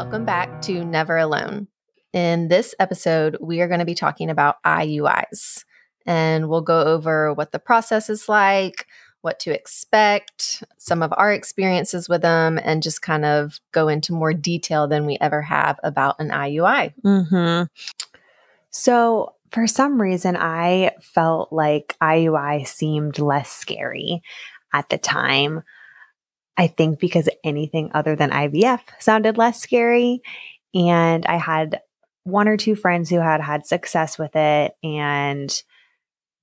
Welcome back to Never Alone. In this episode, we are going to be talking about IUIs and we'll go over what the process is like, what to expect, some of our experiences with them, and just kind of go into more detail than we ever have about an IUI. Mm-hmm. So, for some reason, I felt like IUI seemed less scary at the time. I think because anything other than IVF sounded less scary. And I had one or two friends who had had success with it. And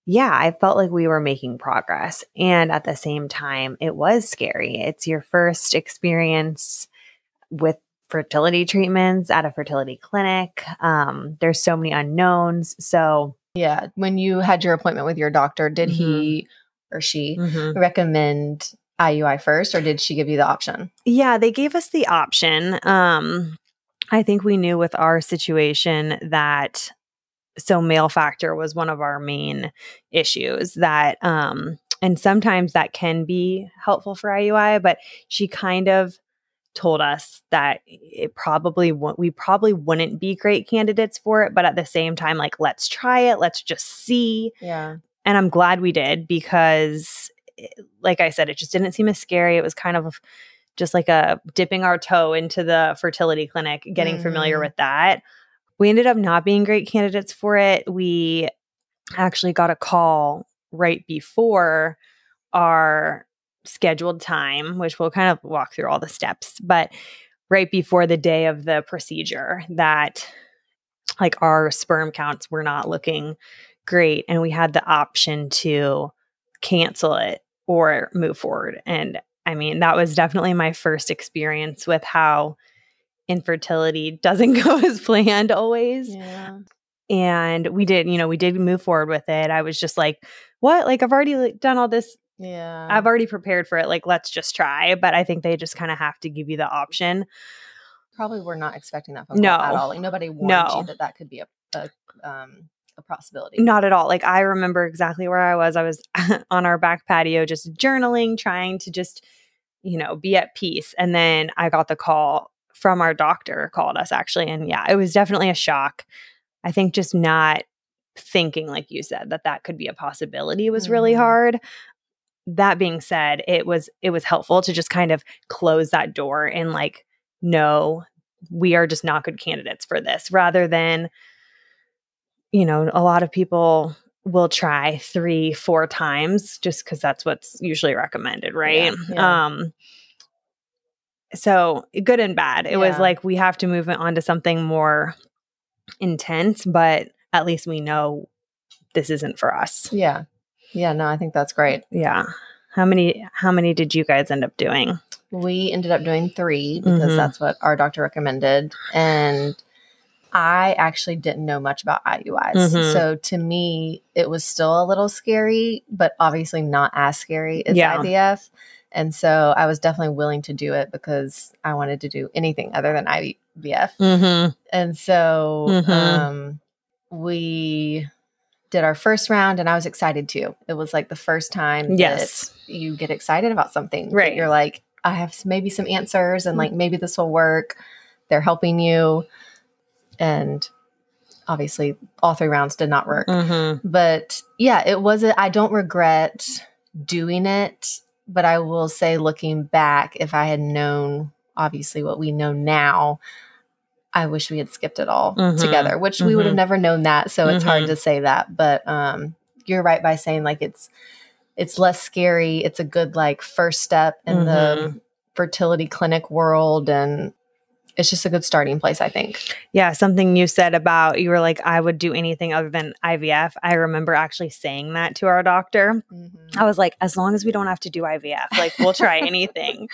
yeah, I felt like we were making progress. And at the same time, it was scary. It's your first experience with fertility treatments at a fertility clinic. Um, there's so many unknowns. So, yeah, when you had your appointment with your doctor, did mm-hmm. he or she mm-hmm. recommend IUI first, or did she give you the option? Yeah, they gave us the option. Um, I think we knew with our situation that so male factor was one of our main issues that um and sometimes that can be helpful for IUI, but she kind of told us that it probably we probably wouldn't be great candidates for it, but at the same time like let's try it, let's just see. Yeah. And I'm glad we did because like I said, it just didn't seem as scary. It was kind of just like a dipping our toe into the fertility clinic, getting mm-hmm. familiar with that. We ended up not being great candidates for it. We actually got a call right before our scheduled time, which we'll kind of walk through all the steps, but right before the day of the procedure that like our sperm counts were not looking great and we had the option to cancel it or move forward. And I mean, that was definitely my first experience with how infertility doesn't go as planned always. Yeah. And we did, you know, we did move forward with it. I was just like, what? Like, I've already like, done all this. Yeah. I've already prepared for it. Like, let's just try. But I think they just kind of have to give you the option. Probably we're not expecting that phone no. at all. Like, nobody warned no. you that that could be a, a um, a possibility. Not at all. Like I remember exactly where I was. I was on our back patio just journaling, trying to just, you know, be at peace. And then I got the call from our doctor, called us actually. And yeah, it was definitely a shock. I think just not thinking, like you said, that that could be a possibility was mm-hmm. really hard. That being said, it was it was helpful to just kind of close that door and like, no, we are just not good candidates for this, rather than you know, a lot of people will try three, four times just because that's what's usually recommended, right? Yeah, yeah. Um, so good and bad. It yeah. was like we have to move it on to something more intense, but at least we know this isn't for us. Yeah. Yeah, no, I think that's great. Yeah. How many how many did you guys end up doing? We ended up doing 3 because mm-hmm. that's what our doctor recommended and I actually didn't know much about IUIs. Mm-hmm. So to me, it was still a little scary, but obviously not as scary as yeah. IVF. And so I was definitely willing to do it because I wanted to do anything other than IVF. Mm-hmm. And so mm-hmm. um, we did our first round and I was excited too. It was like the first time yes. you get excited about something. Right. You're like, I have maybe some answers and like maybe this will work. They're helping you and obviously all three rounds did not work. Mm-hmm. But yeah, it was a, I don't regret doing it, but I will say looking back, if I had known obviously what we know now, I wish we had skipped it all mm-hmm. together, which mm-hmm. we would have mm-hmm. never known that. So it's hard mm-hmm. to say that. But um, you're right by saying like it's it's less scary. It's a good like first step in the mm-hmm. fertility clinic world and it's just a good starting place, I think. Yeah, something you said about you were like, I would do anything other than IVF. I remember actually saying that to our doctor. Mm-hmm. I was like, as long as we don't have to do IVF, like we'll try anything.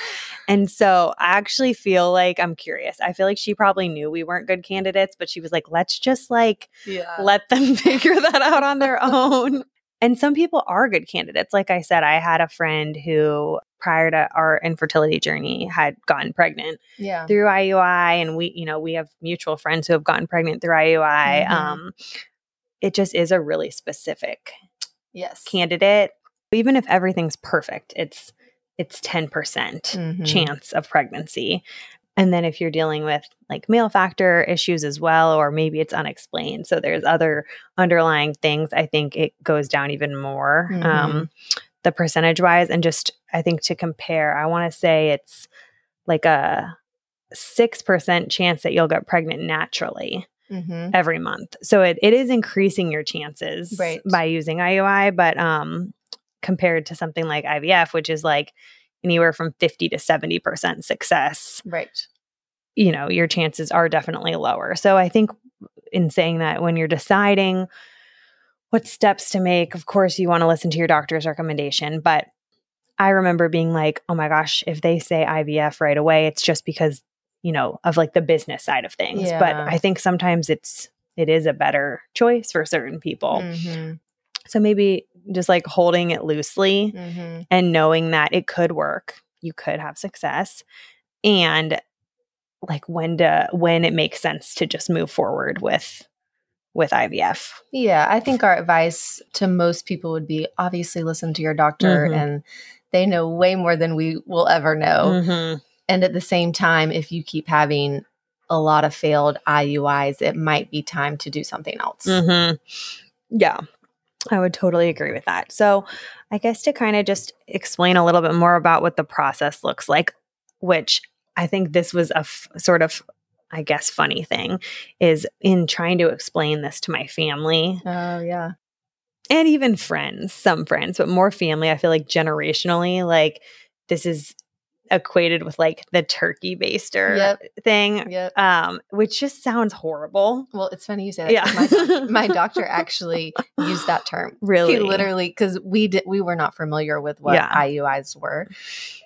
and so I actually feel like I'm curious. I feel like she probably knew we weren't good candidates, but she was like, let's just like yeah. let them figure that out on their own. And some people are good candidates. Like I said, I had a friend who prior to our infertility journey had gotten pregnant yeah. through IUI and we you know we have mutual friends who have gotten pregnant through IUI mm-hmm. um it just is a really specific yes candidate even if everything's perfect it's it's 10% mm-hmm. chance of pregnancy And then if you're dealing with like male factor issues as well, or maybe it's unexplained, so there's other underlying things, I think it goes down even more, Mhm. um, the percentage wise. And just, I think to compare, I want to say it's like a 6% chance that you'll get pregnant naturally Mm-hmm. every month. So it, it is increasing your chances Right. by using IUI, but um, compared to something like IVF, which is like anywhere from 50 to 70% success, Right. you know, your chances are definitely lower. So I think in saying that when you're deciding what steps to make, of course, you want to listen to your doctor's recommendation. But I remember being like, oh my gosh, if they say IVF right away, it's just because, you know, of like the business side of things. But I think sometimes it's, it is a better choice for certain people. Mm-hmm. So maybe just like holding it loosely Mm-hmm. and knowing that it could work you could have success and like when to when it makes sense to just move forward with with ivf Yeah, I think our advice to most people would be obviously listen to your doctor, Mhm. and they know way more than we will ever know. Mhm. And at the same time, if you keep having a lot of failed IUIs, it might be time to do something else. Mhm. yeah i would totally agree with that so i guess to kind of just explain a little bit more about what the process looks like which i think this was a f- sort of i guess funny thing is in trying to explain this to my family Oh, yeah. and even friends, some friends, but more family. I feel like generationally, like this is equated with like the turkey baster Yep. thing, Yep. um, which just sounds horrible. Well, it's funny you say that. Yeah. My, doc- my doctor actually used that term. Really? He literally, because we did, we were not familiar with what Yeah. IUIs were,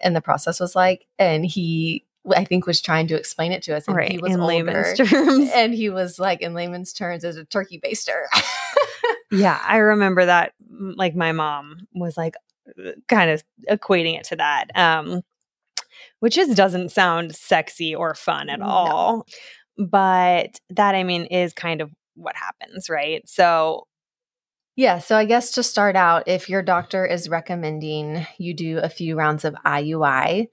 and the process was like, and he, I think, was trying to explain it to us, and right he was in older, layman's terms. and he was like, in layman's terms, as a turkey baster. yeah, I remember that. Like my mom was like, kind of equating it to that. Um, which just doesn't sound sexy or fun at No. all. But that, I mean, is kind of what happens, right? So, Yeah, so I guess to start out, if your doctor is recommending you do a few rounds of IUI,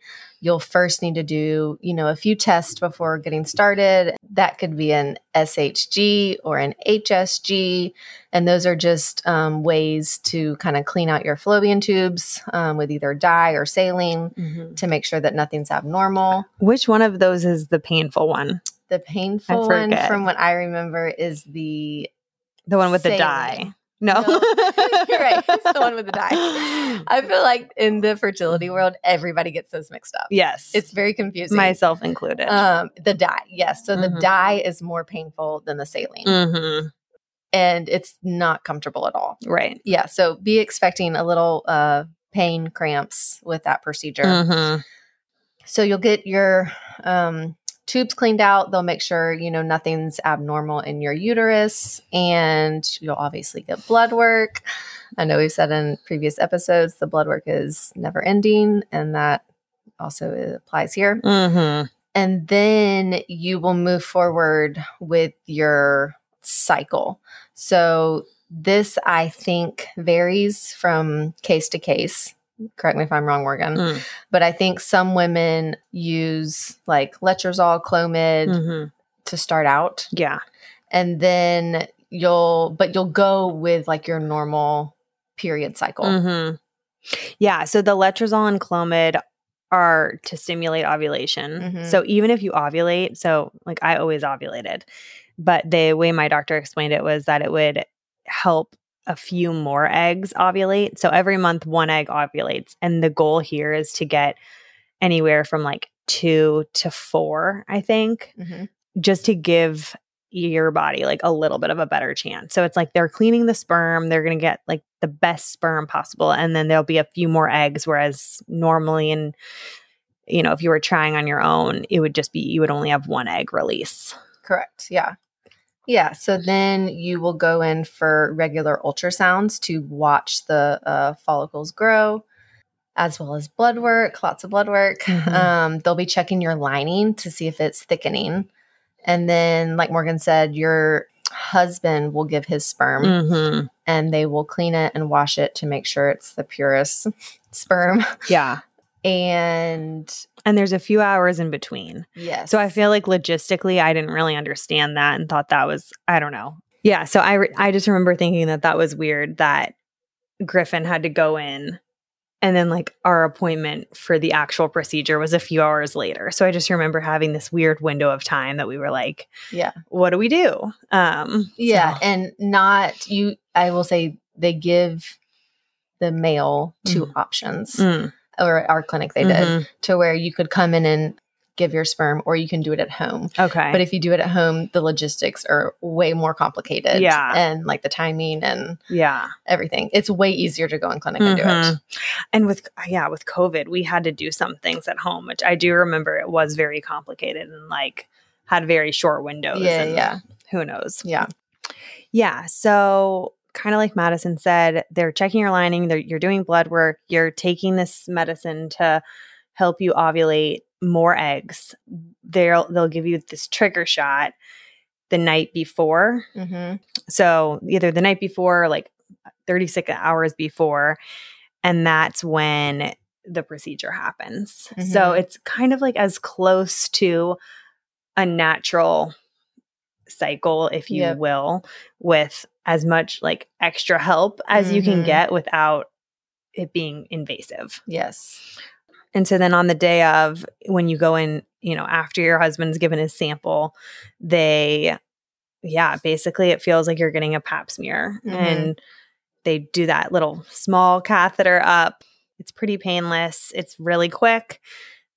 you'll first need to do, you know, a few tests before getting started. That could be an SHG or an HSG, and those are just um, ways to kind of clean out your fallopian tubes um, with either dye or saline to make sure that nothing's abnormal. which one of those is the painful one? The painful one, from what I remember, is the The one with the dye. No. No. You're right. It's the one with the dye. I feel like in the fertility world, everybody gets those mixed up. yes. It's very confusing. myself included. Um, the dye, yes. So the Mhm. dye is more painful than the saline, Mhm. and it's not comfortable at all. Right. Yeah. So be expecting a little uh, pain, cramps with that procedure. Mhm. So you'll get your um, tubes cleaned out. They'll make sure you know nothing's abnormal in your uterus, and you'll obviously get blood work. I know we've said in previous episodes the blood work is never ending, and that also applies here. Mhm. And then you will move forward with your cycle. So this, I think, varies from case to case. Correct me if I'm wrong, Morgan. Mm. But I think some women use like letrozole, Clomid Mhm. to start out, Yeah. and then you'll, but you'll go with like your normal period cycle. Mhm. Yeah. So the letrozole and clomid are to stimulate ovulation. Mhm. So even if you ovulate, so like I always ovulated, but the way my doctor explained it was that it would help a few more eggs ovulate. So every month, one egg ovulates. And the goal here is to get anywhere from like two to four, I think, Mhm. just to give your body like a little bit of a better chance. So it's like they're cleaning the sperm, they're going to get like the best sperm possible and then there'll be a few more eggs whereas normally in you know, if you were trying on your own, it would just be you would only have one egg release. Correct. Yeah. Yeah. So then you will go in for regular ultrasounds to watch the uh, follicles grow, as well as blood work, lots of blood work. Mhm. Um, they'll be checking your lining to see if it's thickening. And then, like Morgan said, your husband will give his sperm Mhm. and they will clean it and wash it to make sure it's the purest sperm. Yeah. And and there's a few hours in between. yes. So I feel like logistically, I didn't really understand that and thought that was, I don't know. Yeah. So I, re- I just remember thinking that that was weird that Griffin had to go in and then like our appointment for the actual procedure was a few hours later. So I just remember having this weird window of time that we were like, yeah. what do we do? Um, Yeah. so- And not you, I will say they give the male two options, Mm, or our clinic they did, mhm. to where you could come in and give your sperm or you can do it at home. Okay. But if you do it at home, the logistics are way more complicated. Yeah. And like the timing and yeah. everything. It's way easier to go in clinic and do it. Mhm. And with yeah, with COVID, we had to do some things at home, which I do remember it was very complicated and like had very short windows. Yeah, and yeah. Who knows? Yeah. Yeah. So kind of like Madison said, they're checking your lining, they're, you're doing blood work, you're taking this medicine to help you ovulate more eggs. They'll they'll give you this trigger shot the night before. Mm-hmm. So either the night before or like 36 hours before. And that's when the procedure happens. So Mhm. it's kind of like as close to a natural cycle, if you Yep. will, with as much like extra help as you can Mhm. get without it being invasive. Yes. And so then on the day of when you go in, you know, after your husband's given his sample, they yeah, basically it feels like you're getting a pap smear Mhm. and they do that little small catheter up. It's pretty painless. It's really quick.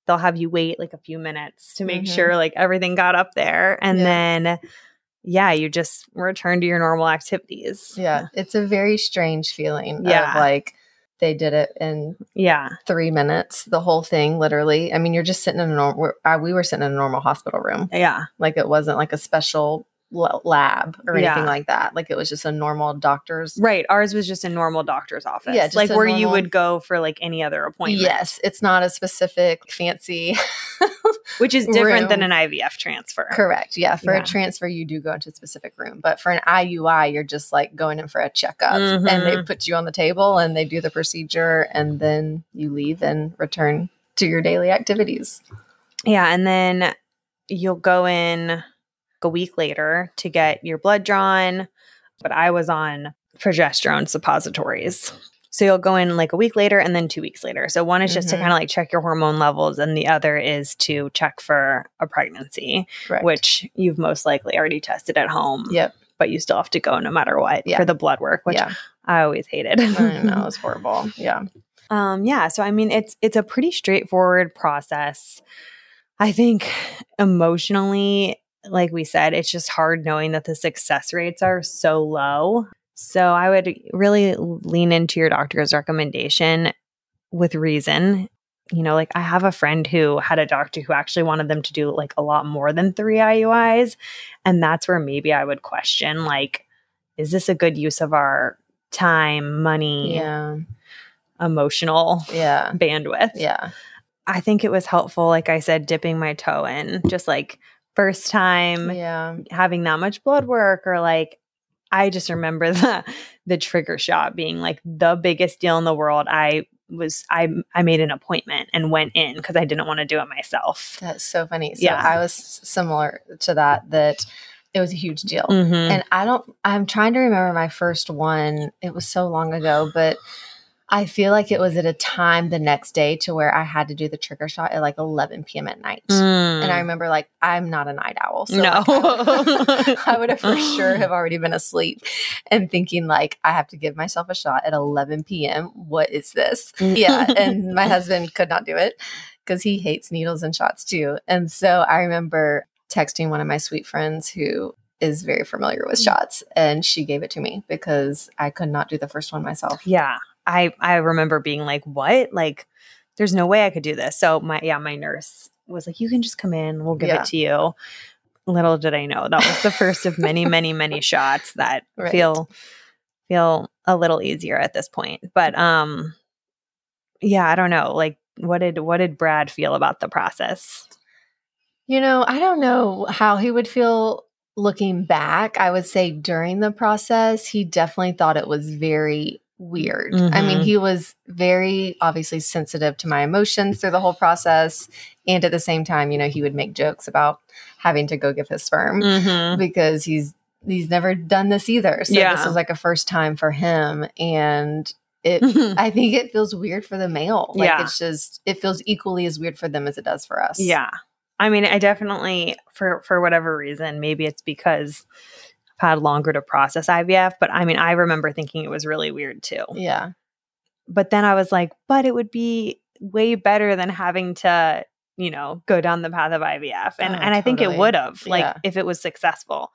They'll have you wait like a few minutes to make Mhm. sure like everything got up there and Yeah. then yeah, you just return to your normal activities. Yeah. It's a very strange feeling. Yeah. Of like they did it in Yeah. three minutes, the whole thing, literally. I mean, you're just sitting in a normal, we were sitting in a normal hospital room. Yeah. Like it wasn't like a special lab or anything Yeah. like that. Like it was just a normal doctor's. Right. Ours was just a normal doctor's office. Yeah, like where you would go for like any other appointment. Yes. It's not a specific fancy. Which is different than an IVF transfer. Correct. Yeah. For Yeah. a transfer, you do go into a specific room. But for an IUI, you're just like going in for a checkup and they Mhm. put you on the table and they do the procedure and then you leave and return to your daily activities. Yeah. And then you'll go in a week later to get your blood drawn. But I was on progesterone suppositories. So you'll go in like a week later and then two weeks later. So one is just to Mhm. kind of like check your hormone levels, and the other is to check for a pregnancy, Correct. which you've most likely already tested at home. Yep. But you still have to go no matter what Yeah. for the blood work, which yeah. I always hated. I know. It's horrible. Yeah. Um, yeah, so I mean, it's it's a pretty straightforward process. I think emotionally, like we said, it's just hard knowing that the success rates are so low. So I would really lean into your doctor's recommendation with reason. You know, like I have a friend who had a doctor who actually wanted them to do like a lot more than three IUIs. And that's where maybe I would question like, is this a good use of our time, money, Yeah. emotional Yeah. bandwidth. Yeah. I think it was helpful, like I said, dipping my toe in, just like first time Yeah. having that much blood work, or like I just remember the the trigger shot being like the biggest deal in the world. I was I I made an appointment and went in because I didn't want to do it myself. That's so funny. So Yeah. I was similar to that, that it was a huge deal. Mhm. And I don't, I'm trying to remember my first one. It was so long ago, but I feel like it was at a time the next day to where I had to do the trigger shot at like 11 p.m. at night. And I remember like, I'm not a night owl. So Mm. No. like, I, would, I would have for sure have already been asleep and thinking like, I have to give myself a shot at 11 p.m. What is this? Yeah. And my husband could not do it because he hates needles and shots too. And so I remember texting one of my sweet friends who is very familiar with shots and she gave it to me because I could not do the first one myself. Yeah. I I remember being like, "What? Like there's no way I could do this." So my yeah, my nurse was like, "You can just come in. We'll give Yeah. it to you." Little did I know that was the first of many many many shots that Right. feel feel a little easier at this point. But um yeah, I don't know. Like what did what did Brad feel about the process? You know, I don't know how he would feel looking back. I would say during the process, he definitely thought it was very weird. I mean, Mhm. he was very obviously sensitive to my emotions through the whole process. And at the same time, you know, he would make jokes about having to go give his sperm Mhm. because he's he's never done this either. So Yeah. this was like a first time for him. And it I think it feels weird for the male. Like Yeah. it's just it feels equally as weird for them as it does for us. Yeah. I mean, I definitely for for whatever reason, maybe it's because had longer to process IVF, but I mean, I remember thinking it was really weird too. Yeah. But then I was like, but it would be way better than having to, you know, go down the path of IVF. And Oh, and I think it would have, like Yeah. if it was successful.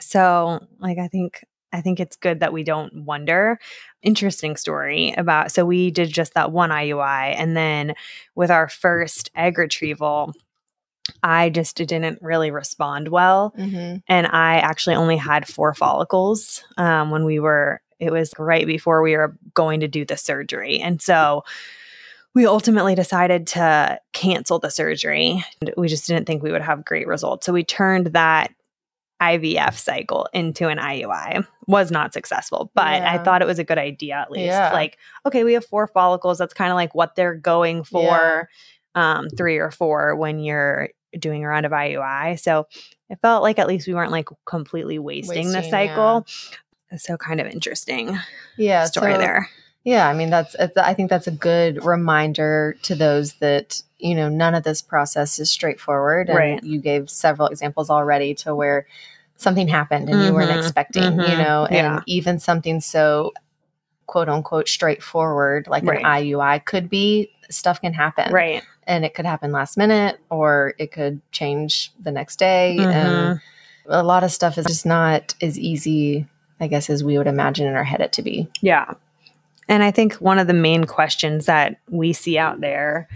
So, like I think I think it's good that we don't wonder. Interesting story about so we did just that one IUI and then with our first egg retrieval, I just didn't really respond well. hmm And I actually only had four follicles um, when we were, it was right before we were going to do the surgery. And so we ultimately decided to cancel the surgery. And we just didn't think we would have great results. So we turned that IVF cycle into an IUI. Was not successful, but I thought it was a good idea at least. Yeah. Like, okay, we have four follicles. That's kind of like what they're going for. Um, three or four when you're doing a round of IUI. So it felt like at least we weren't like completely wasting, the Wasting, cycle. So kind of interesting Yeah. story so- there. Yeah, I mean that's it's, I think that's a good reminder to those that you know none of this process is straightforward, and Right. you gave several examples already to where something happened and you weren't Mhm, expecting, you mhm, know, and yeah. even something so quote unquote straightforward like Right. an IUI could be stuff can happen, Right. And it could happen last minute, or it could change the next day, and Mhm. a lot of stuff is just not as easy, I guess, as we would imagine in our head it to be. Yeah. And I think one of the main questions that we see out there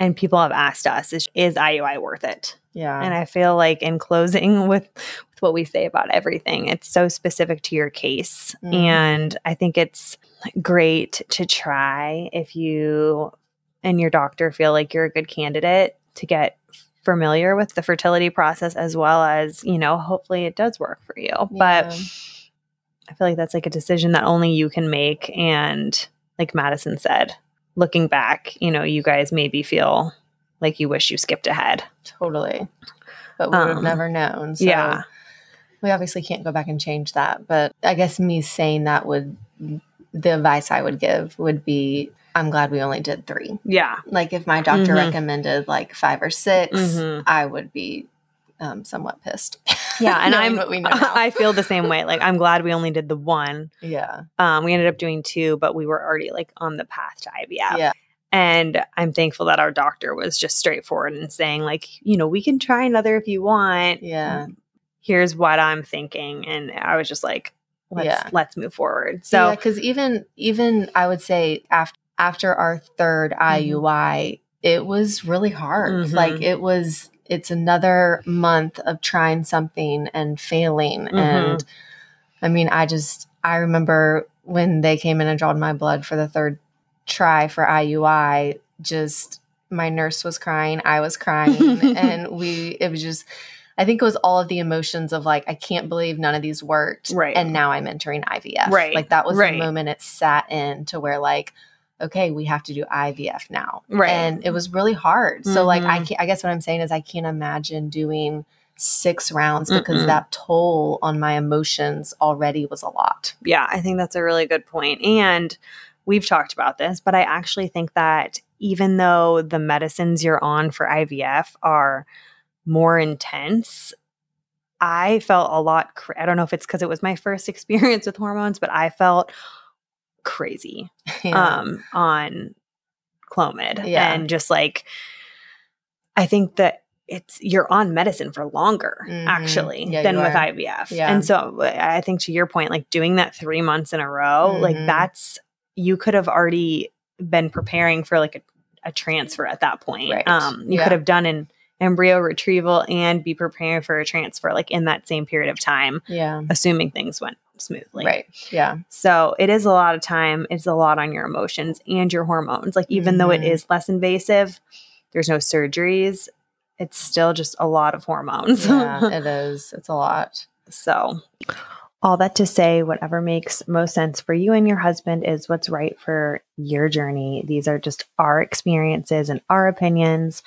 and people have asked us is is IUI worth it? Yeah, And I feel like in closing with, with what we say about everything, it's so specific to your case. Mhm. And I think it's great to try if you and your doctor feel like you're a good candidate to get familiar with the fertility process as well as, you know, hopefully it does work for you. But I feel like that's like a decision that only you can make. And like Madison said, looking back, you know, you guys maybe feel like you wish you skipped ahead. Totally. But we would have Um, never known. So yeah. we obviously can't go back and change that. But I guess me saying that would, the advice I would give would be I'm glad we only did three. Yeah. Like if my doctor Mhm. recommended like five or 6 Mhm. I would be um, somewhat pissed. Yeah. And I'm, what we know. I feel the same way. Like I'm glad we only did the one. yeah. Um, we ended up doing two, but we were already like on the path to IVF. Yeah. And I'm thankful that our doctor was just straightforward and saying, like, you know, we can try another if you want. Yeah. Here's what I'm thinking. And I was just like, let's Yeah. let's move forward. So because even even I would say after after our third IUI, it was really hard. Mhm. Like it was. It's another month of trying something and failing, Mhm. and I mean, I just I remember when they came in and drawn my blood for the third try for IUI. Just my nurse was crying, I was crying, and we. It was just. I think it was all of the emotions of like, I can't believe none of these worked. Right. And now I'm entering IVF. Right. Like that was Right. the moment it sat in to where like, okay, we have to do IVF now. Right. And it was really hard. So like I Mhm. can I guess what I'm saying is I can't imagine doing six rounds because Mm-mm. that toll on my emotions already was a lot. Yeah, I think that's a really good point. And we've talked about this, but I actually think that even though the medicines you're on for IVF are more intense, I felt a lot. I don't know if it's because it was my first experience with hormones, but I felt crazy Yeah. um, on Clomid. Yeah. And just like, I think that it's you're on medicine for longer Mhm. actually Yeah, than with are. IVF. Yeah. And so I think to your point, like doing that three months in a row, like Mhm. that's you could have already been preparing for like a, a transfer at that point. Right. Um, you Yeah. could have done an embryo retrieval and be preparing for a transfer like in that same period of time, yeah. assuming things went smoothly. Right. Yeah. So it is a lot of time. It's a lot on your emotions and your hormones. Like even though it Mhm. is less invasive, there's no surgeries. It's still just a lot of hormones. Yeah, it is. It's a lot. so All that to say, whatever makes most sense for you and your husband is what's right for your journey. These are just our experiences and our opinions.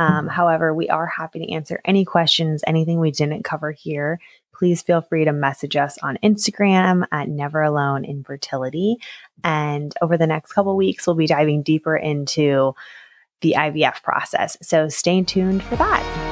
Um, however, we are happy to answer any questions, anything we didn't cover here. Please feel free to message us on Instagram at Never Alone Infertility. And over the next couple weeks, we'll be diving deeper into the IVF process. So stay tuned for that.